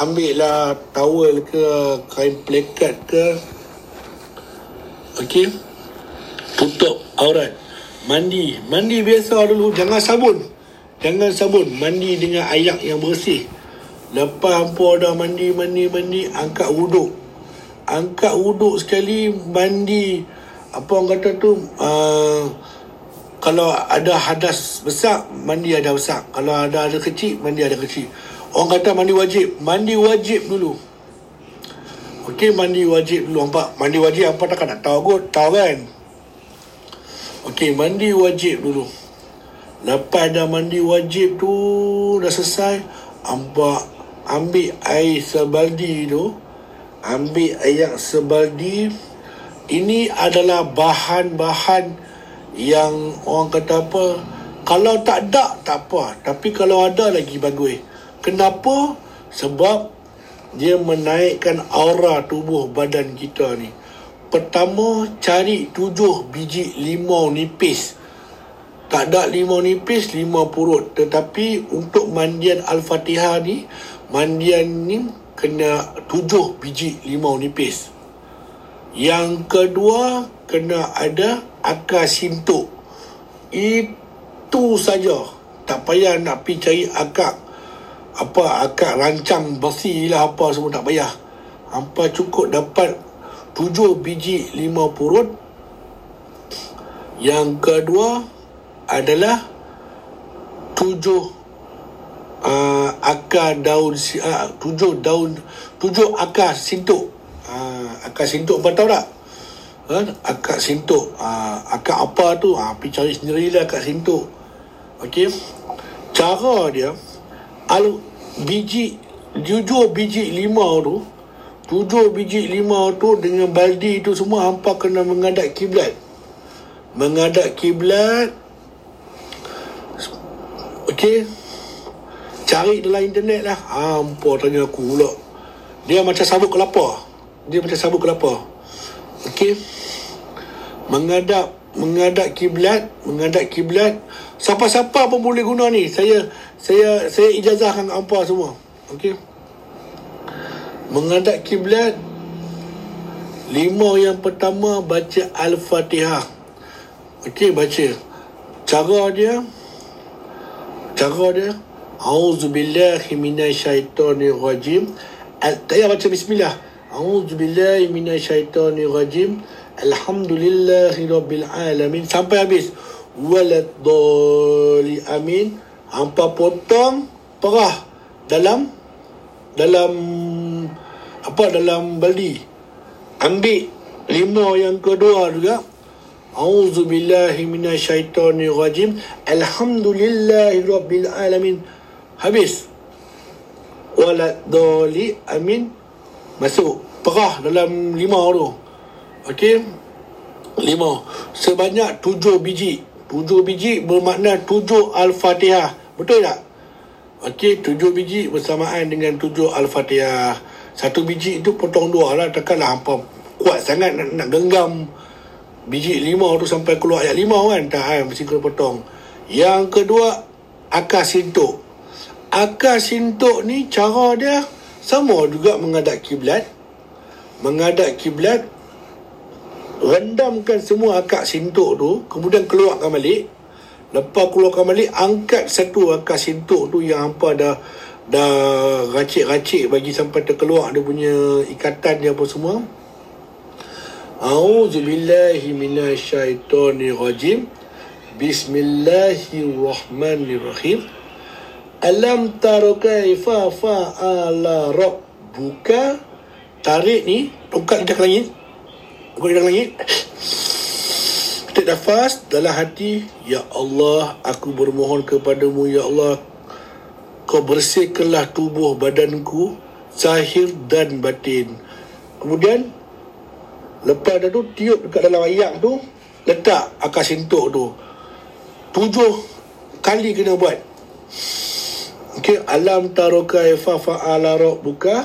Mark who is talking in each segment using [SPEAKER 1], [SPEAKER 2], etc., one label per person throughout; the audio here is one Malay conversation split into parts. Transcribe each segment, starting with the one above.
[SPEAKER 1] ambil lah towel ke kain plekat ke. Okey tutup aurat. Mandi. Mandi biasa dulu. Jangan sabun. Jangan sabun. Mandi dengan air yang bersih. Lepas hampa dah mandi mandi mandi angkat wuduk. Angkat wuduk sekali mandi. Apa orang kata tu? Uh, kalau ada hadas besar mandi ada besar. Kalau ada ada kecil mandi ada kecil orang kata mandi wajib. Mandi wajib dulu. Okey mandi wajib dulu. Nampak? Mandi wajib apa takkan nak tahu kot? Tahu kan? Okey mandi wajib dulu. Lepas dah mandi wajib tu dah selesai nampak ambil air sebaldi tu ambil air sebaldi ini adalah bahan-bahan yang orang kata apa? Kalau tak ada tak apa. Tapi kalau ada lagi bagus kenapa? Sebab dia menaikkan aura tubuh badan kita ni. Pertama cari tujuh biji limau nipis. Tak ada limau nipis limau purut. Tetapi untuk mandian al-fatihah ni mandian ni kena tujuh biji limau nipis. Yang kedua kena ada akar sintuk. Itu saja. Tak payah nak pergi cari akar apa akar rancang besi lah apa semua tak payah. Hampa cukup dapat tujuh biji lima purut. Yang kedua adalah tujuh uh, akar daun uh, tujuh daun tujuh akar sintuk. Uh, akar sintuk apa tahu tak? ha, akak sintuk ha, akak apa tu ha, pergi cari sendirilah akak sintuk okey cara dia al biji tujuh biji limau tu tujuh biji limau tu dengan baldi tu semua hampa kena mengadap kiblat. Mengadap kiblat okey cari dalam internet lah. Hampa tanya aku pula. Dia macam sabuk kelapa. Dia macam sabuk kelapa. Okey. Menghadap menghadap kiblat menghadap kiblat siapa-siapa pun boleh guna ni. Saya saya saya ijazahkan apa semua. Okey? Menghadap kiblat lima yang pertama baca al-fatihah. Okey baca. Cara dia cara dia auzubillahi minasyaitonirrajim. Tak payah baca bismillah. Auzubillahi minasyaitonirrajim. Alhamdulillahi Rabbil Alamin. Sampai habis Walad doli amin Hampa potong Perah Dalam Dalam Apa dalam baldi Ambil Lima yang kedua juga A'udzu billahi minasyaitonir rajim. Alhamdulillahi rabbil alamin. Habis. Walad doli amin. Masuk. Perah dalam lima tu. Okey. Lima. Sebanyak tujuh biji. Tujuh biji bermakna tujuh Al-Fatihah. Betul tak? Okey, tujuh biji bersamaan dengan tujuh Al-Fatihah. Satu biji itu potong dua lah. Takkanlah hampa kuat sangat nak, nak genggam biji lima tu sampai keluar ayat lima kan. Tak kan, mesti kena potong. Yang kedua, akar sintuk. Akar sintuk ni cara dia sama juga mengadap kiblat. Mengadap kiblat rendamkan semua akak sintuk tu kemudian keluarkan balik. Lepas keluarkan balik angkat satu akak sintuk tu yang hampa dah dah racik-racik bagi sampai terkeluar dia punya ikatan dia apa semua. A'udzubillahi minasyaitonirrajim. Bismillahirrahmanirrahim. Alam taro kaifa fa'ala rabbuka Tarik ni lidah ke langit Aku di dalam langit Ketik nafas dalam hati Ya Allah Aku bermohon kepadamu Ya Allah Kau bersihkanlah tubuh badanku Zahir dan batin. Kemudian Lepas dah tu Tiup dekat dalam ayak tu Letak akar sintuk tu. Tujuh Kali kena buat. Okay Alam taroka ifa fa'ala buka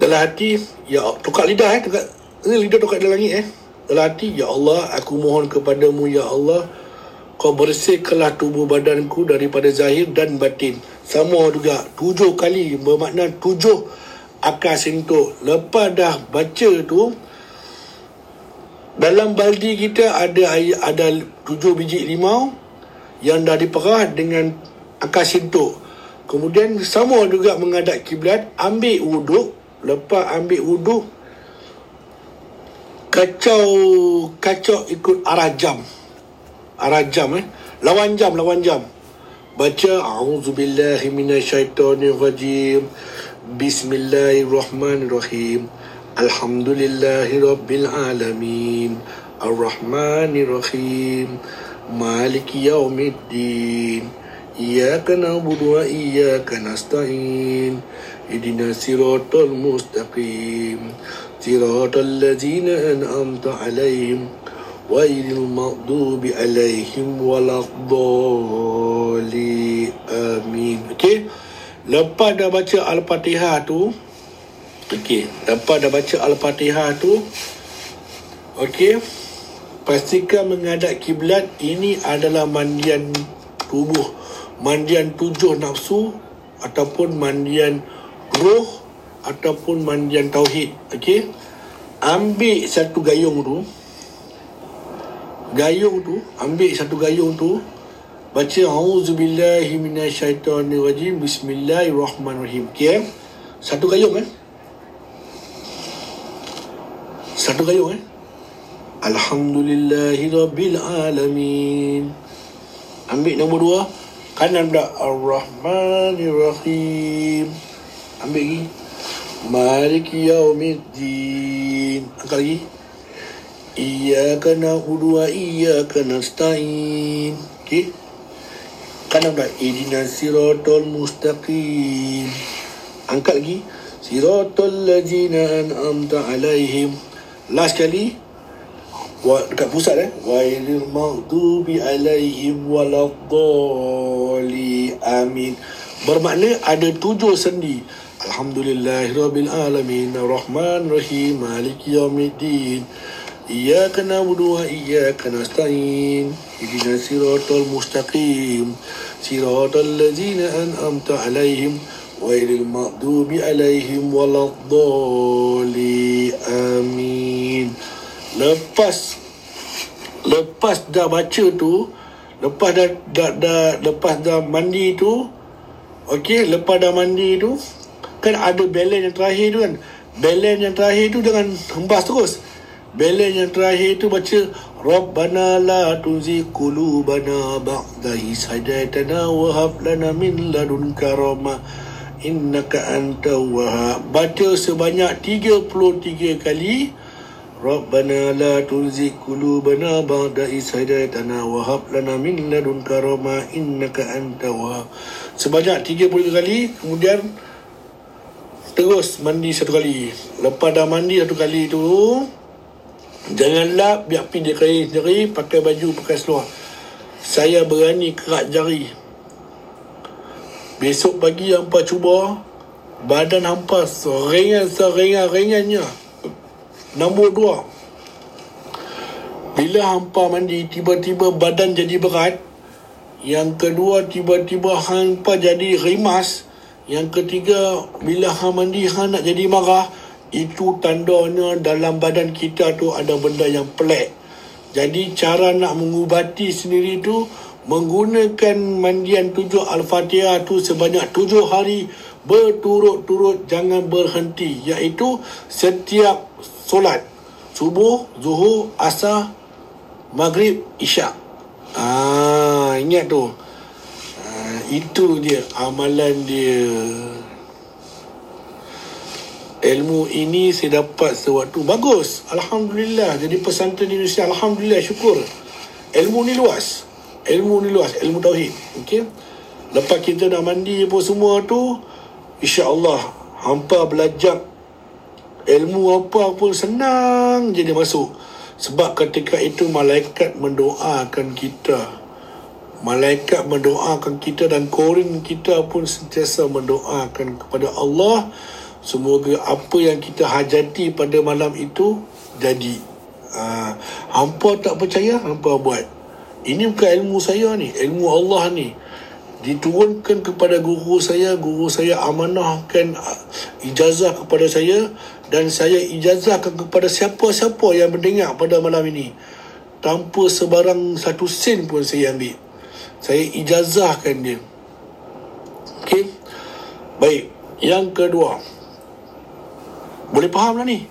[SPEAKER 1] Dalam hati Ya Tukar lidah eh Tukar ini lidah dekat dalam langit eh. Dalam hati, Ya Allah, aku mohon kepadamu, Ya Allah. kau bersihkanlah tubuh badanku daripada zahir dan batin. Sama juga tujuh kali bermakna tujuh akal sentuh. Lepas dah baca tu dalam baldi kita ada ada tujuh biji limau yang dah diperah dengan akal sentuh. Kemudian sama juga menghadap kiblat, ambil wuduk, lepas ambil wuduk kacau kacau ikut arah jam. Arah jam eh? Lawan jam lawan jam. Baca auzubillahi minasyaitonirrajim. Bismillahirrahmanirrahim. Alhamdulillahi rabbil alamin. Arrahmanirrahim. Maliki yaumiddin. Iyyaka na'budu wa iyyaka nasta'in. Ihdinas siratal mustaqim صراط الذين أنعمت عليهم غير المغضوب عليهم ولا الضالين آمين okay lepas dah baca Al-Fatihah tu okay lepas dah baca Al-Fatihah tu okay pastikan menghadap kiblat ini adalah mandian tubuh mandian tujuh nafsu ataupun mandian roh ataupun mandian tauhid okey? Ambil satu gayung tu gayung tu ambil satu gayung tu baca auzubillahi minasyaitonirrajim bismillahirrahmanirrahim okey? Satu gayung kan satu gayung kan alhamdulillahi rabbil alamin. Ambil nombor dua. Kanan dah ar-rahmanirrahim. Ambil lagi Maliki yaumiddin. Angkat lagi? Iyaka na'udu wa iyaka nasta'in. Okay Kan apa? Idina sirotol mustaqim. Angkat lagi. Siratul lajina an'amta alaihim. Last kali Wa, dekat pusat eh? Wa ilal maudubi alaihi walad dholi amin. Bermakna ada tujuh sendi. Alhamdulillah Rabbil Alamin Ar-Rahman Rahim Malik Yawmiddin. Iyaka na'budu wa iyaka nasta'in. Ihdina siratal mustaqim. Siratal ladzina an'amta alaihim Wairil maghdubi alaihim Waladhali Amin. Lepas Lepas dah baca tu Lepas dah, dah, dah Lepas dah mandi tu Okey, lepas dah mandi tu kan ada balance yang terakhir tu kan? Balance yang terakhir tu jangan hembas terus. Balance yang terakhir tu baca Rabbana la tuzi qulubana ba'da is hadaitana wa hab lana min ladunka rahmah. Innaka anta wahhab. Baca sebanyak 33 kali Rabbana la tuzi qulubana ba'da is hadaitana wa hab lana min ladunka rahmah. Innaka anta wahhab. Sebanyak 33 kali kemudian terus mandi satu kali. Lepas dah mandi satu kali tu jangan lap biar pergi dia kering sendiri pakai baju pakai seluar. Saya berani kerak jari. Besok pagi hampa cuba badan hampa seringan seringan ringannya. Nombor dua. Bila hampa mandi tiba-tiba badan jadi berat. Yang kedua tiba-tiba hampa jadi rimas yang ketiga, bila ha mandi ha nak jadi marah, itu tandanya dalam badan kita tu ada benda yang pelik. Jadi cara nak mengubati sendiri tu menggunakan mandian tujuh Al-Fatihah tu sebanyak tujuh hari berturut-turut jangan berhenti iaitu setiap solat subuh, zuhur, asar, maghrib, isyak. Ah, ingat tu. Itu dia amalan dia. Ilmu ini saya dapat sewaktu bagus. Alhamdulillah. Jadi pesantren di Indonesia alhamdulillah syukur. Ilmu ni luas. Ilmu ni luas, ilmu tauhid. Okey. Lepas kita dah mandi apa semua tu, insya-Allah hampa belajar ilmu apa pun senang jadi masuk. Sebab ketika itu malaikat mendoakan kita malaikat mendoakan kita dan korin kita pun sentiasa mendoakan kepada Allah. Semoga apa yang kita hajati pada malam itu jadi uh, hampa tak percaya hampa buat. Ini bukan ilmu saya ni ilmu Allah ni. Diturunkan kepada guru saya guru saya amanahkan uh, ijazah kepada saya dan saya ijazahkan kepada siapa-siapa yang mendengar pada malam ini. Tanpa sebarang satu sen pun saya ambil saya ijazahkan dia. Okey? Baik. Yang kedua. Boleh faham lah ni?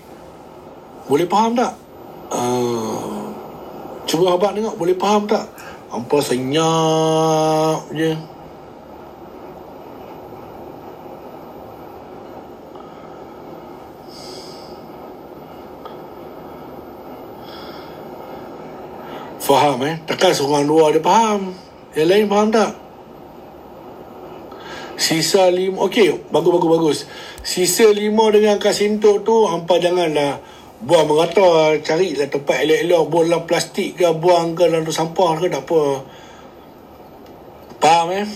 [SPEAKER 1] Boleh faham tak? Uh, cuba abang tengok boleh faham tak? Hampa senyap je. Faham eh? Takkan seorang dua dia faham Yang lain faham tak? Sisa lima Okey Bagus bagus bagus. Sisa lima dengan kasintok tu Hampa janganlah Buang merata Carilah tempat elok-elok dalam plastik ke Buang ke dalam sampah ke Tak apa. Faham eh?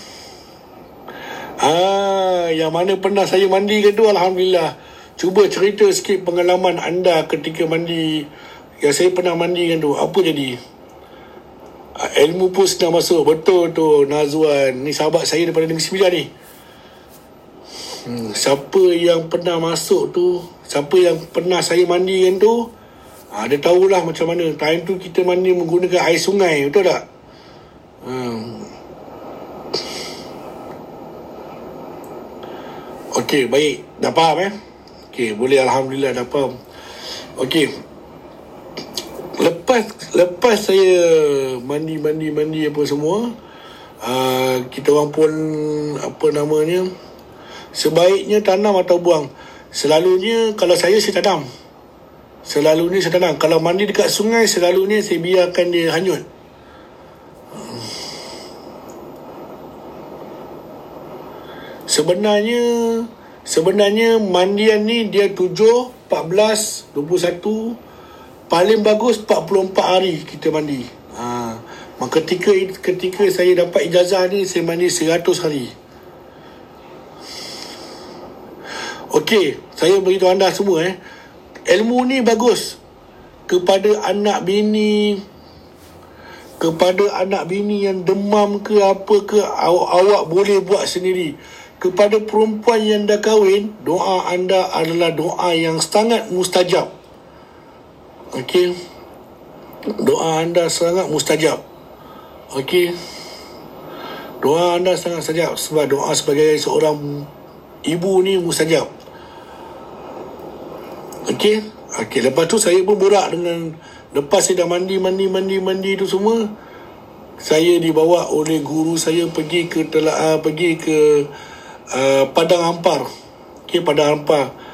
[SPEAKER 1] Ah, yang mana pernah saya mandi ke tu Alhamdulillah. Cuba cerita sikit pengalaman anda ketika mandi. Yang saya pernah mandi kan tu Apa jadi? Uh, ilmu pun sedang masuk betul tu Nazwan ni sahabat saya daripada Negeri Sembilan ni hmm, siapa yang pernah masuk tu siapa yang pernah saya mandikan tu uh, dia tahulah macam mana time tu kita mandi menggunakan air sungai betul tak hmm. Okey, baik. Dah faham eh? Okey, boleh Alhamdulillah dah faham. Okey, lepas lepas saya mandi mandi mandi apa semua uh, kita orang pun apa namanya sebaiknya tanam atau buang. Selalunya kalau saya saya tanam. Selalunya saya tanam. Kalau mandi dekat sungai selalunya saya biarkan dia hanyut. Sebenarnya sebenarnya mandian ni dia 7 14 21 paling bagus 44 hari kita mandi. Ha. Maka ketika ketika saya dapat ijazah ni saya mandi 100 hari. Okey, saya beritahu anda semua eh. Ilmu ni bagus kepada anak bini kepada anak bini yang demam ke apa ke awak, awak boleh buat sendiri kepada perempuan yang dah kahwin doa anda adalah doa yang sangat mustajab Okey. Doa anda sangat mustajab. Okey. Doa anda sangat mustajab sebab doa sebagai seorang ibu ni mustajab. Okey. Okey, lepas tu saya pun borak dengan lepas saya dah mandi mandi mandi mandi tu semua saya dibawa oleh guru saya pergi ke telah uh, pergi ke uh, padang ampar. Okey, padang ampar